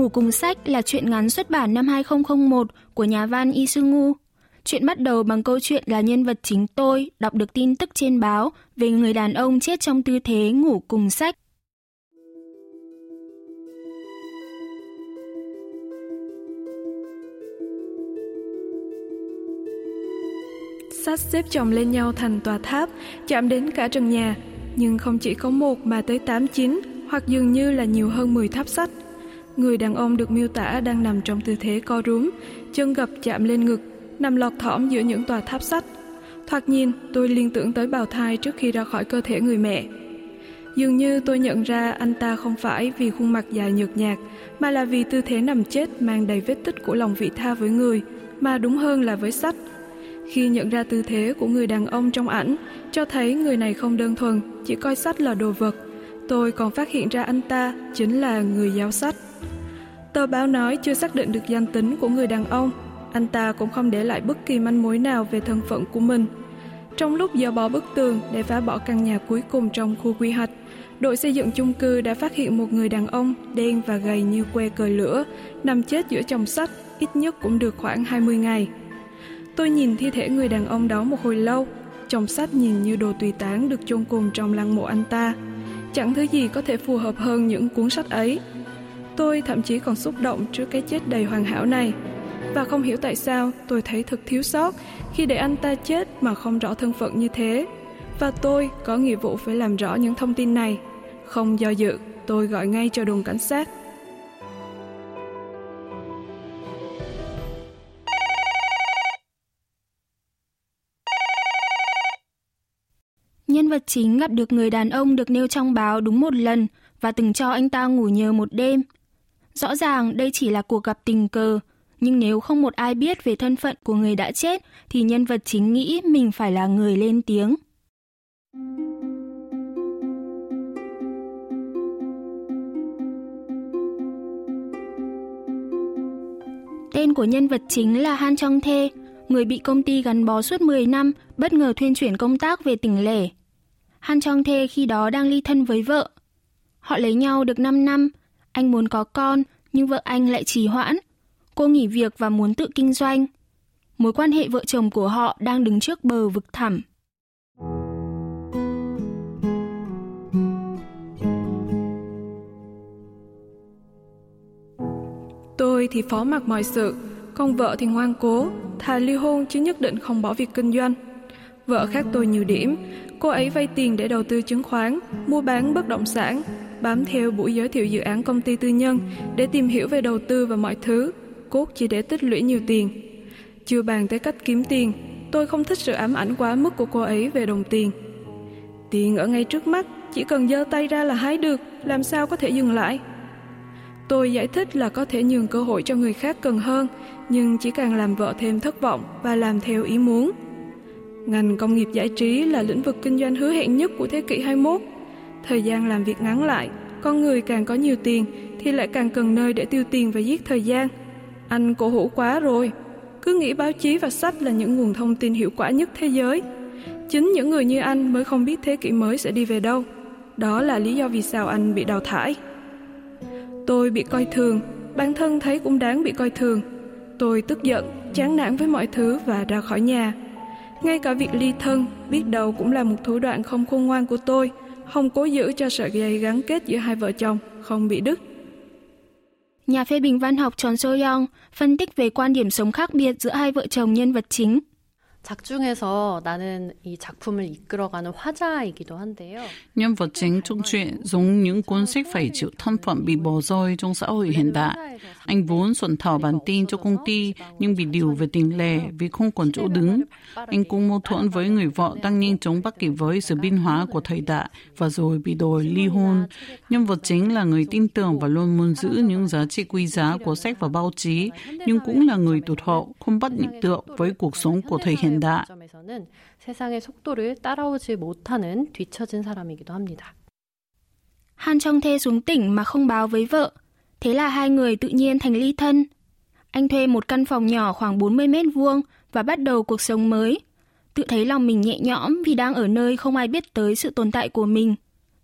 Ngủ cùng sách là truyện ngắn xuất bản năm 2001 của nhà văn Lee Chuyện bắt đầu bằng câu chuyện là nhân vật chính tôi đọc được tin tức trên báo về người đàn ông chết trong tư thế ngủ cùng sách. Sách xếp chồng lên nhau thành tòa tháp, chạm đến cả trần nhà, nhưng không chỉ có một mà tới 8 9, hoặc dường như là nhiều hơn 10 tháp sách. Người đàn ông được miêu tả đang nằm trong tư thế co rúm, chân gập chạm lên ngực, nằm lọt thỏm giữa những tòa tháp sắt. Thoạt nhìn, tôi liên tưởng tới bào thai trước khi ra khỏi cơ thể người mẹ. Dường như tôi nhận ra anh ta không phải vì khuôn mặt dài nhợt nhạt, mà là vì tư thế nằm chết mang đầy vết tích của lòng vị tha với người, mà đúng hơn là với sách. Khi nhận ra tư thế của người đàn ông trong ảnh, cho thấy người này không đơn thuần, chỉ coi sách là đồ vật. Tôi còn phát hiện ra anh ta chính là người giáo sách. Tờ báo nói chưa xác định được danh tính của người đàn ông, anh ta cũng không để lại bất kỳ manh mối nào về thân phận của mình. Trong lúc dỡ bỏ bức tường để phá bỏ căn nhà cuối cùng trong khu quy hoạch, đội xây dựng chung cư đã phát hiện một người đàn ông đen và gầy như que cời lửa, nằm chết giữa chồng sắt, ít nhất cũng được khoảng 20 ngày. Tôi nhìn thi thể người đàn ông đó một hồi lâu, chồng sắt nhìn như đồ tùy tán được chôn cùng trong lăng mộ anh ta. Chẳng thứ gì có thể phù hợp hơn những cuốn sách ấy. Tôi thậm chí còn xúc động trước cái chết đầy hoàn hảo này. Và không hiểu tại sao tôi thấy thật thiếu sót khi để anh ta chết mà không rõ thân phận như thế. Và tôi có nghĩa vụ phải làm rõ những thông tin này. Không do dự, tôi gọi ngay cho đồn cảnh sát. Nhân vật chính gặp được người đàn ông được nêu trong báo đúng một lần và từng cho anh ta ngủ nhờ một đêm. Rõ ràng đây chỉ là cuộc gặp tình cờ, nhưng nếu không một ai biết về thân phận của người đã chết thì nhân vật chính nghĩ mình phải là người lên tiếng. Tên của nhân vật chính là Han Trong Thê, người bị công ty gắn bó suốt 10 năm, bất ngờ thuyên chuyển công tác về tỉnh lẻ. Han Trong Thê khi đó đang ly thân với vợ. Họ lấy nhau được 5 năm, anh muốn có con, nhưng vợ anh lại trì hoãn. Cô nghỉ việc và muốn tự kinh doanh. Mối quan hệ vợ chồng của họ đang đứng trước bờ vực thẳm. Tôi thì phó mặc mọi sự, còn vợ thì ngoan cố, thà ly hôn chứ nhất định không bỏ việc kinh doanh. Vợ khác tôi nhiều điểm, cô ấy vay tiền để đầu tư chứng khoán, mua bán bất động sản, bám theo buổi giới thiệu dự án công ty tư nhân để tìm hiểu về đầu tư và mọi thứ, cốt chỉ để tích lũy nhiều tiền. Chưa bàn tới cách kiếm tiền, tôi không thích sự ám ảnh quá mức của cô ấy về đồng tiền. Tiền ở ngay trước mắt, chỉ cần giơ tay ra là hái được, làm sao có thể dừng lại. Tôi giải thích là có thể nhường cơ hội cho người khác cần hơn, nhưng chỉ càng làm vợ thêm thất vọng và làm theo ý muốn. Ngành công nghiệp giải trí là lĩnh vực kinh doanh hứa hẹn nhất của thế kỷ 21. Thời gian làm việc ngắn lại, con người càng có nhiều tiền thì lại càng cần nơi để tiêu tiền và giết thời gian. Anh cổ hủ quá rồi. Cứ nghĩ báo chí và sách là những nguồn thông tin hiệu quả nhất thế giới. Chính những người như anh mới không biết thế kỷ mới sẽ đi về đâu. Đó là lý do vì sao anh bị đào thải. Tôi bị coi thường, bản thân thấy cũng đáng bị coi thường. Tôi tức giận, chán nản với mọi thứ và ra khỏi nhà. Ngay cả việc ly thân, biết đâu cũng là một thủ đoạn không khôn ngoan của tôi, không cố giữ cho sợi dây gắn kết giữa hai vợ chồng, không bị đứt. Nhà phê bình văn học Chon So Young phân tích về quan điểm sống khác biệt giữa hai vợ chồng nhân vật chính. Nhân vật chính trong truyện giống những cuốn sách phải chịu thân phận bị bỏ rơi trong xã hội hiện đại. Anh vốn soạn thảo bản tin cho công ty nhưng bị điều về tình lẻ vì không còn chỗ đứng. Anh cũng mâu thuẫn với người vợ đang nhanh chóng bắt kịp với sự biến hóa của thời đại và rồi bị đòi ly hôn. Nhân vật chính là người tin tưởng và luôn muốn giữ những giá trị quý giá của sách và báo chí, nhưng cũng là người tụt hậu, không bắt nhịp tượng với cuộc sống của thời hiện 된다. Han Trong Thê xuống tỉnh mà không báo với vợ, thế là hai người tự nhiên thành ly thân. Anh thuê một căn phòng nhỏ khoảng 40 mét vuông và bắt đầu cuộc sống mới. Tự thấy lòng mình nhẹ nhõm vì đang ở nơi không ai biết tới sự tồn tại của mình.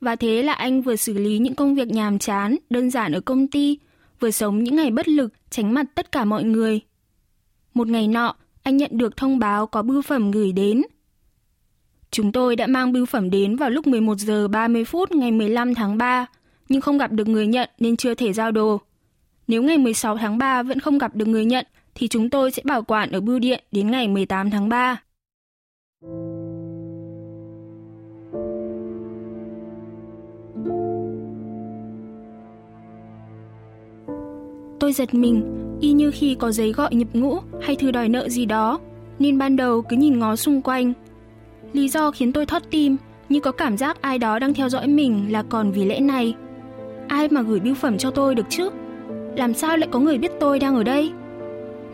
Và thế là anh vừa xử lý những công việc nhàm chán, đơn giản ở công ty, vừa sống những ngày bất lực, tránh mặt tất cả mọi người. Một ngày nọ, anh nhận được thông báo có bưu phẩm gửi đến. Chúng tôi đã mang bưu phẩm đến vào lúc 11 giờ 30 phút ngày 15 tháng 3, nhưng không gặp được người nhận nên chưa thể giao đồ. Nếu ngày 16 tháng 3 vẫn không gặp được người nhận, thì chúng tôi sẽ bảo quản ở bưu điện đến ngày 18 tháng 3. Tôi giật mình, y như khi có giấy gọi nhập ngũ hay thư đòi nợ gì đó, nên ban đầu cứ nhìn ngó xung quanh. Lý do khiến tôi thót tim, như có cảm giác ai đó đang theo dõi mình là còn vì lẽ này. Ai mà gửi bưu phẩm cho tôi được chứ? Làm sao lại có người biết tôi đang ở đây?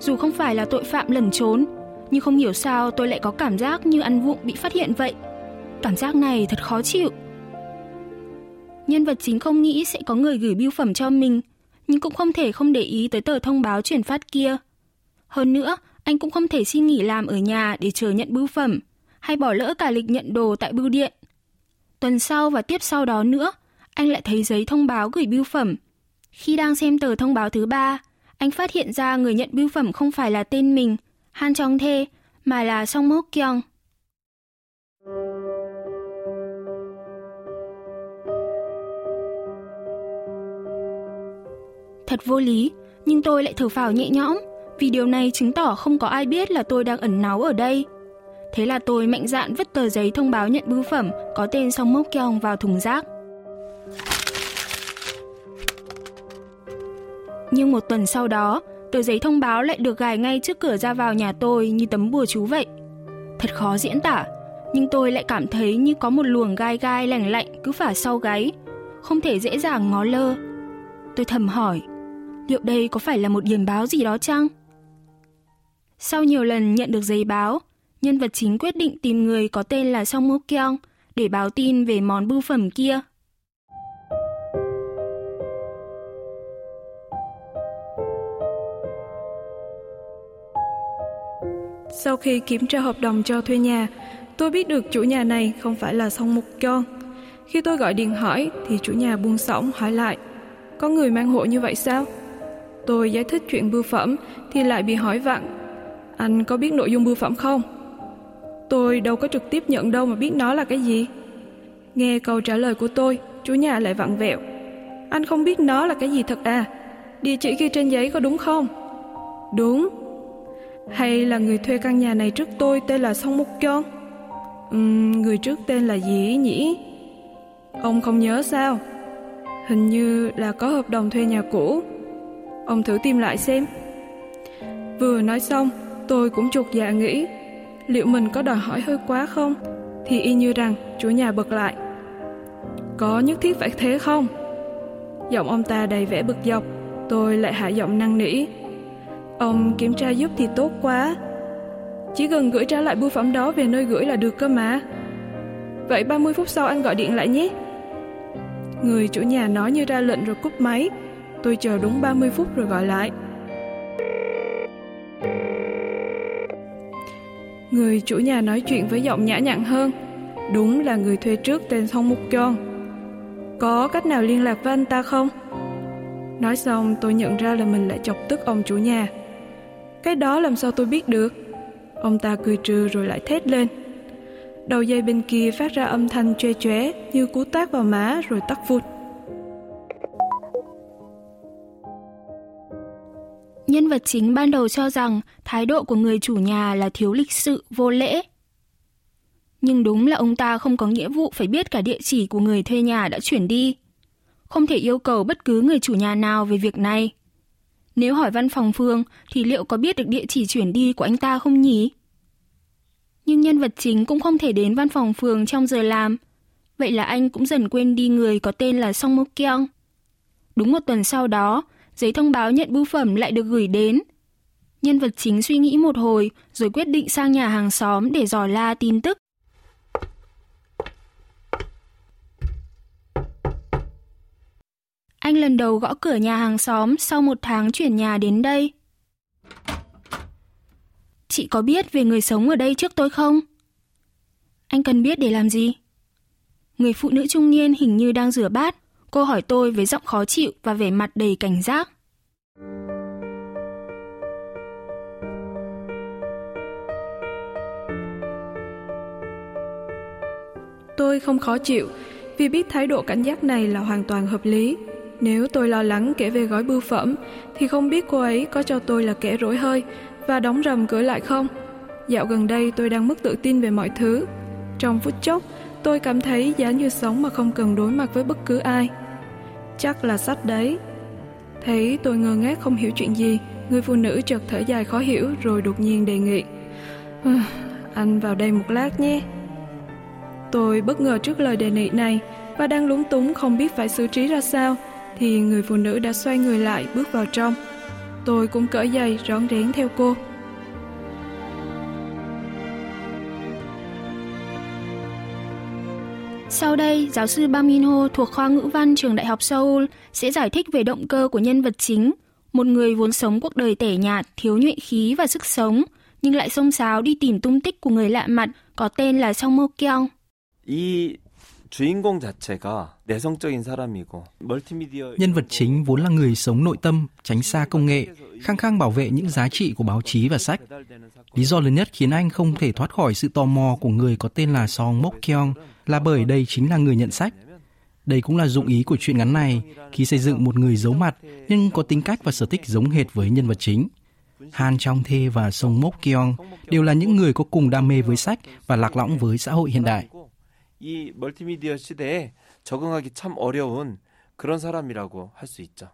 Dù không phải là tội phạm lẩn trốn, nhưng không hiểu sao tôi lại có cảm giác như ăn vụng bị phát hiện vậy. Cảm giác này thật khó chịu. Nhân vật chính không nghĩ sẽ có người gửi bưu phẩm cho mình, nhưng cũng không thể không để ý tới tờ thông báo chuyển phát kia. Hơn nữa, anh cũng không thể xin nghỉ làm ở nhà để chờ nhận bưu phẩm, hay bỏ lỡ cả lịch nhận đồ tại bưu điện. Tuần sau và tiếp sau đó nữa, anh lại thấy giấy thông báo gửi bưu phẩm. Khi đang xem tờ thông báo thứ ba, anh phát hiện ra người nhận bưu phẩm không phải là tên mình, Han Chong Thê, mà là Song Mok Kyung. Thật vô lý, nhưng tôi lại thở phào nhẹ nhõm, vì điều này chứng tỏ không có ai biết là tôi đang ẩn náu ở đây. Thế là tôi mạnh dạn vứt tờ giấy thông báo nhận bưu phẩm có tên Song Mok Kyong vào thùng rác. Nhưng một tuần sau đó, tờ giấy thông báo lại được gài ngay trước cửa ra vào nhà tôi như tấm bùa chú vậy. Thật khó diễn tả, nhưng tôi lại cảm thấy như có một luồng gai gai lạnh lạnh cứ phả sau gáy, không thể dễ dàng ngó lơ. Tôi thầm hỏi, liệu đây có phải là một điểm báo gì đó chăng? Sau nhiều lần nhận được giấy báo, nhân vật chính quyết định tìm người có tên là Song Mo Kyung để báo tin về món bưu phẩm kia. Sau khi kiểm tra hợp đồng cho thuê nhà, tôi biết được chủ nhà này không phải là Song Mục Kyung. Khi tôi gọi điện hỏi thì chủ nhà buông sỏng hỏi lại, có người mang hộ như vậy sao? Tôi giải thích chuyện bưu phẩm thì lại bị hỏi vặn, anh có biết nội dung bưu phẩm không? Tôi đâu có trực tiếp nhận đâu mà biết nó là cái gì. Nghe câu trả lời của tôi, chủ nhà lại vặn vẹo. Anh không biết nó là cái gì thật à? Địa chỉ ghi trên giấy có đúng không? Đúng. Hay là người thuê căn nhà này trước tôi tên là Song Mục Kyung? Uhm, người trước tên là gì nhỉ? Ông không nhớ sao? Hình như là có hợp đồng thuê nhà cũ. Ông thử tìm lại xem. Vừa nói xong, tôi cũng chột dạ nghĩ liệu mình có đòi hỏi hơi quá không? Thì y như rằng chủ nhà bật lại. Có nhất thiết phải thế không? Giọng ông ta đầy vẻ bực dọc, tôi lại hạ giọng năn nỉ. Ông kiểm tra giúp thì tốt quá. Chỉ cần gửi trả lại bưu phẩm đó về nơi gửi là được cơ mà. Vậy 30 phút sau anh gọi điện lại nhé. Người chủ nhà nói như ra lệnh rồi cúp máy. Tôi chờ đúng 30 phút rồi gọi lại. Người chủ nhà nói chuyện với giọng nhã nhặn hơn. Đúng là người thuê trước tên Song Mục Chon. Có cách nào liên lạc với anh ta không? Nói xong, tôi nhận ra là mình lại chọc tức ông chủ nhà. Cái đó làm sao tôi biết được? Ông ta cười trừ rồi lại thét lên. Đầu dây bên kia phát ra âm thanh choe choé như cú tát vào má rồi tắt phụt. Nhân vật chính ban đầu cho rằng thái độ của người chủ nhà là thiếu lịch sự, vô lễ. Nhưng đúng là ông ta không có nghĩa vụ phải biết cả địa chỉ của người thuê nhà đã chuyển đi. Không thể yêu cầu bất cứ người chủ nhà nào về việc này. Nếu hỏi văn phòng phương thì liệu có biết được địa chỉ chuyển đi của anh ta không nhỉ? Nhưng nhân vật chính cũng không thể đến văn phòng phường trong giờ làm. Vậy là anh cũng dần quên đi người có tên là Song Mok Kyung. Đúng một tuần sau đó, giấy thông báo nhận bưu phẩm lại được gửi đến. Nhân vật chính suy nghĩ một hồi, rồi quyết định sang nhà hàng xóm để dò la tin tức. Anh lần đầu gõ cửa nhà hàng xóm sau một tháng chuyển nhà đến đây. Chị có biết về người sống ở đây trước tôi không? Anh cần biết để làm gì? Người phụ nữ trung niên hình như đang rửa bát. Cô hỏi tôi với giọng khó chịu và vẻ mặt đầy cảnh giác. Tôi không khó chịu vì biết thái độ cảnh giác này là hoàn toàn hợp lý. Nếu tôi lo lắng kể về gói bưu phẩm thì không biết cô ấy có cho tôi là kẻ rỗi hơi và đóng rầm cửa lại không. Dạo gần đây tôi đang mất tự tin về mọi thứ. Trong phút chốc, tôi cảm thấy giá như sống mà không cần đối mặt với bất cứ ai. Chắc là sách đấy. Thấy tôi ngơ ngác không hiểu chuyện gì, người phụ nữ chợt thở dài khó hiểu rồi đột nhiên đề nghị. Anh vào đây một lát nhé. Tôi bất ngờ trước lời đề nghị này và đang lúng túng không biết phải xử trí ra sao thì người phụ nữ đã xoay người lại bước vào trong. Tôi cũng cởi giày rón rén theo cô. Sau đây, giáo sư Bang Min Ho thuộc khoa ngữ văn trường Đại học Seoul sẽ giải thích về động cơ của nhân vật chính, một người vốn sống cuộc đời tẻ nhạt, thiếu nhuệ khí và sức sống, nhưng lại xông xáo đi tìm tung tích của người lạ mặt có tên là Song Mo Kyung. 이 주인공 자체가 내성적인 사람이고 멀티미디어 Nhân vật chính vốn là người sống nội tâm, tránh xa công nghệ, khăng khăng bảo vệ những giá trị của báo chí và sách. Lý do lớn nhất khiến anh không thể thoát khỏi sự tò mò của người có tên là Song Mok Kyung là bởi đây chính là người nhận sách. Đây cũng là dụng ý của chuyện ngắn này khi xây dựng một người giấu mặt nhưng có tính cách và sở thích giống hệt với nhân vật chính. Han Trong Thê và Song Mok Kyung đều là những người có cùng đam mê với sách và lạc lõng với xã hội hiện đại. 이 멀티미디어 시대에 적응하기 참 어려운 그런 사람이라고 할 수 있죠.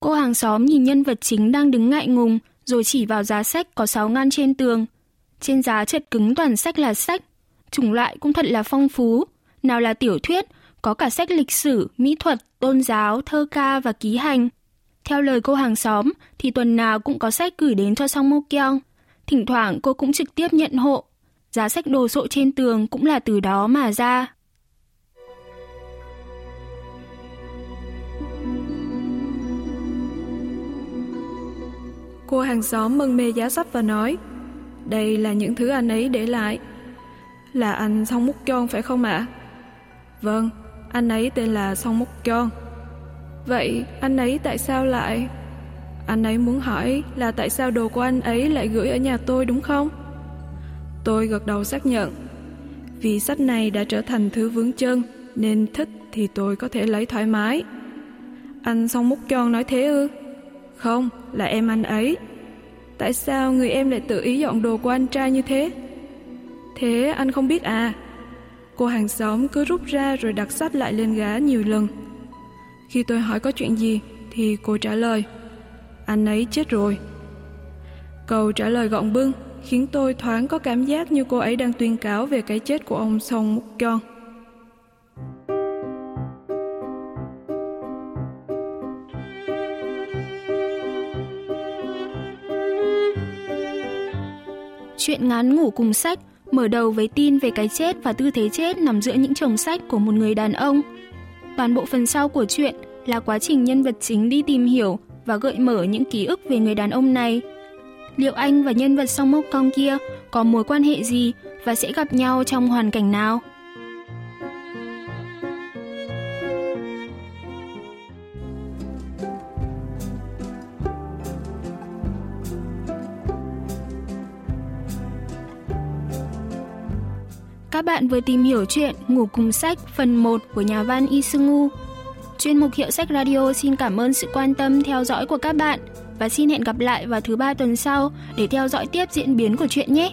Cô hàng xóm nhìn nhân vật chính đang đứng ngại ngùng rồi chỉ vào giá sách có 6 ngăn trên tường. Trên giá chật cứng toàn sách là sách. Chủng loại cũng thật là phong phú. Nào là tiểu thuyết, có cả sách lịch sử, mỹ thuật, tôn giáo, thơ ca và ký hành. Theo lời cô hàng xóm thì tuần nào cũng có sách gửi đến cho Song Mô Kyung. Thỉnh thoảng cô cũng trực tiếp nhận hộ. Giá sách đồ sộ trên tường cũng là từ đó mà ra. Cô hàng xóm mân mê giá sách và nói Đây là những thứ anh ấy để lại là anh Song Múc Chon phải không ạ? Vâng, anh ấy tên là Song Múc Chon Vậy anh ấy tại sao lại... Anh ấy muốn hỏi là tại sao đồ của anh ấy lại gửi ở nhà tôi đúng không? Tôi gật đầu xác nhận Vì sách này đã trở thành thứ vướng chân Nên thích thì tôi có thể lấy thoải mái Anh Song Múc Chon nói thế ư? Không, là em anh ấy. Tại sao người em lại tự ý dọn đồ của anh trai như thế? Thế anh không biết à? Cô hàng xóm cứ rút ra rồi đặt sách lại lên gá nhiều lần. Khi tôi hỏi có chuyện gì, thì cô trả lời, Anh ấy chết rồi. Câu trả lời gọn bưng khiến tôi thoáng có cảm giác như cô ấy đang tuyên cáo về cái chết của ông Song Muk Kyon. Chuyện ngắn ngủ cùng sách mở đầu với tin về cái chết và tư thế chết nằm giữa những chồng sách của một người đàn ông. Toàn bộ phần sau của chuyện là quá trình nhân vật chính đi tìm hiểu và gợi mở những ký ức về người đàn ông này. Liệu anh và nhân vật song mốc cong kia có mối quan hệ gì và sẽ gặp nhau trong hoàn cảnh nào? Bạn vừa tìm hiểu chuyện Ngủ cùng sách phần 1 của nhà văn Yi Chuyên mục Hiệu sách Radio xin cảm ơn sự quan tâm theo dõi của các bạn. và xin hẹn gặp lại vào thứ ba tuần sau để theo dõi tiếp diễn biến của chuyện nhé.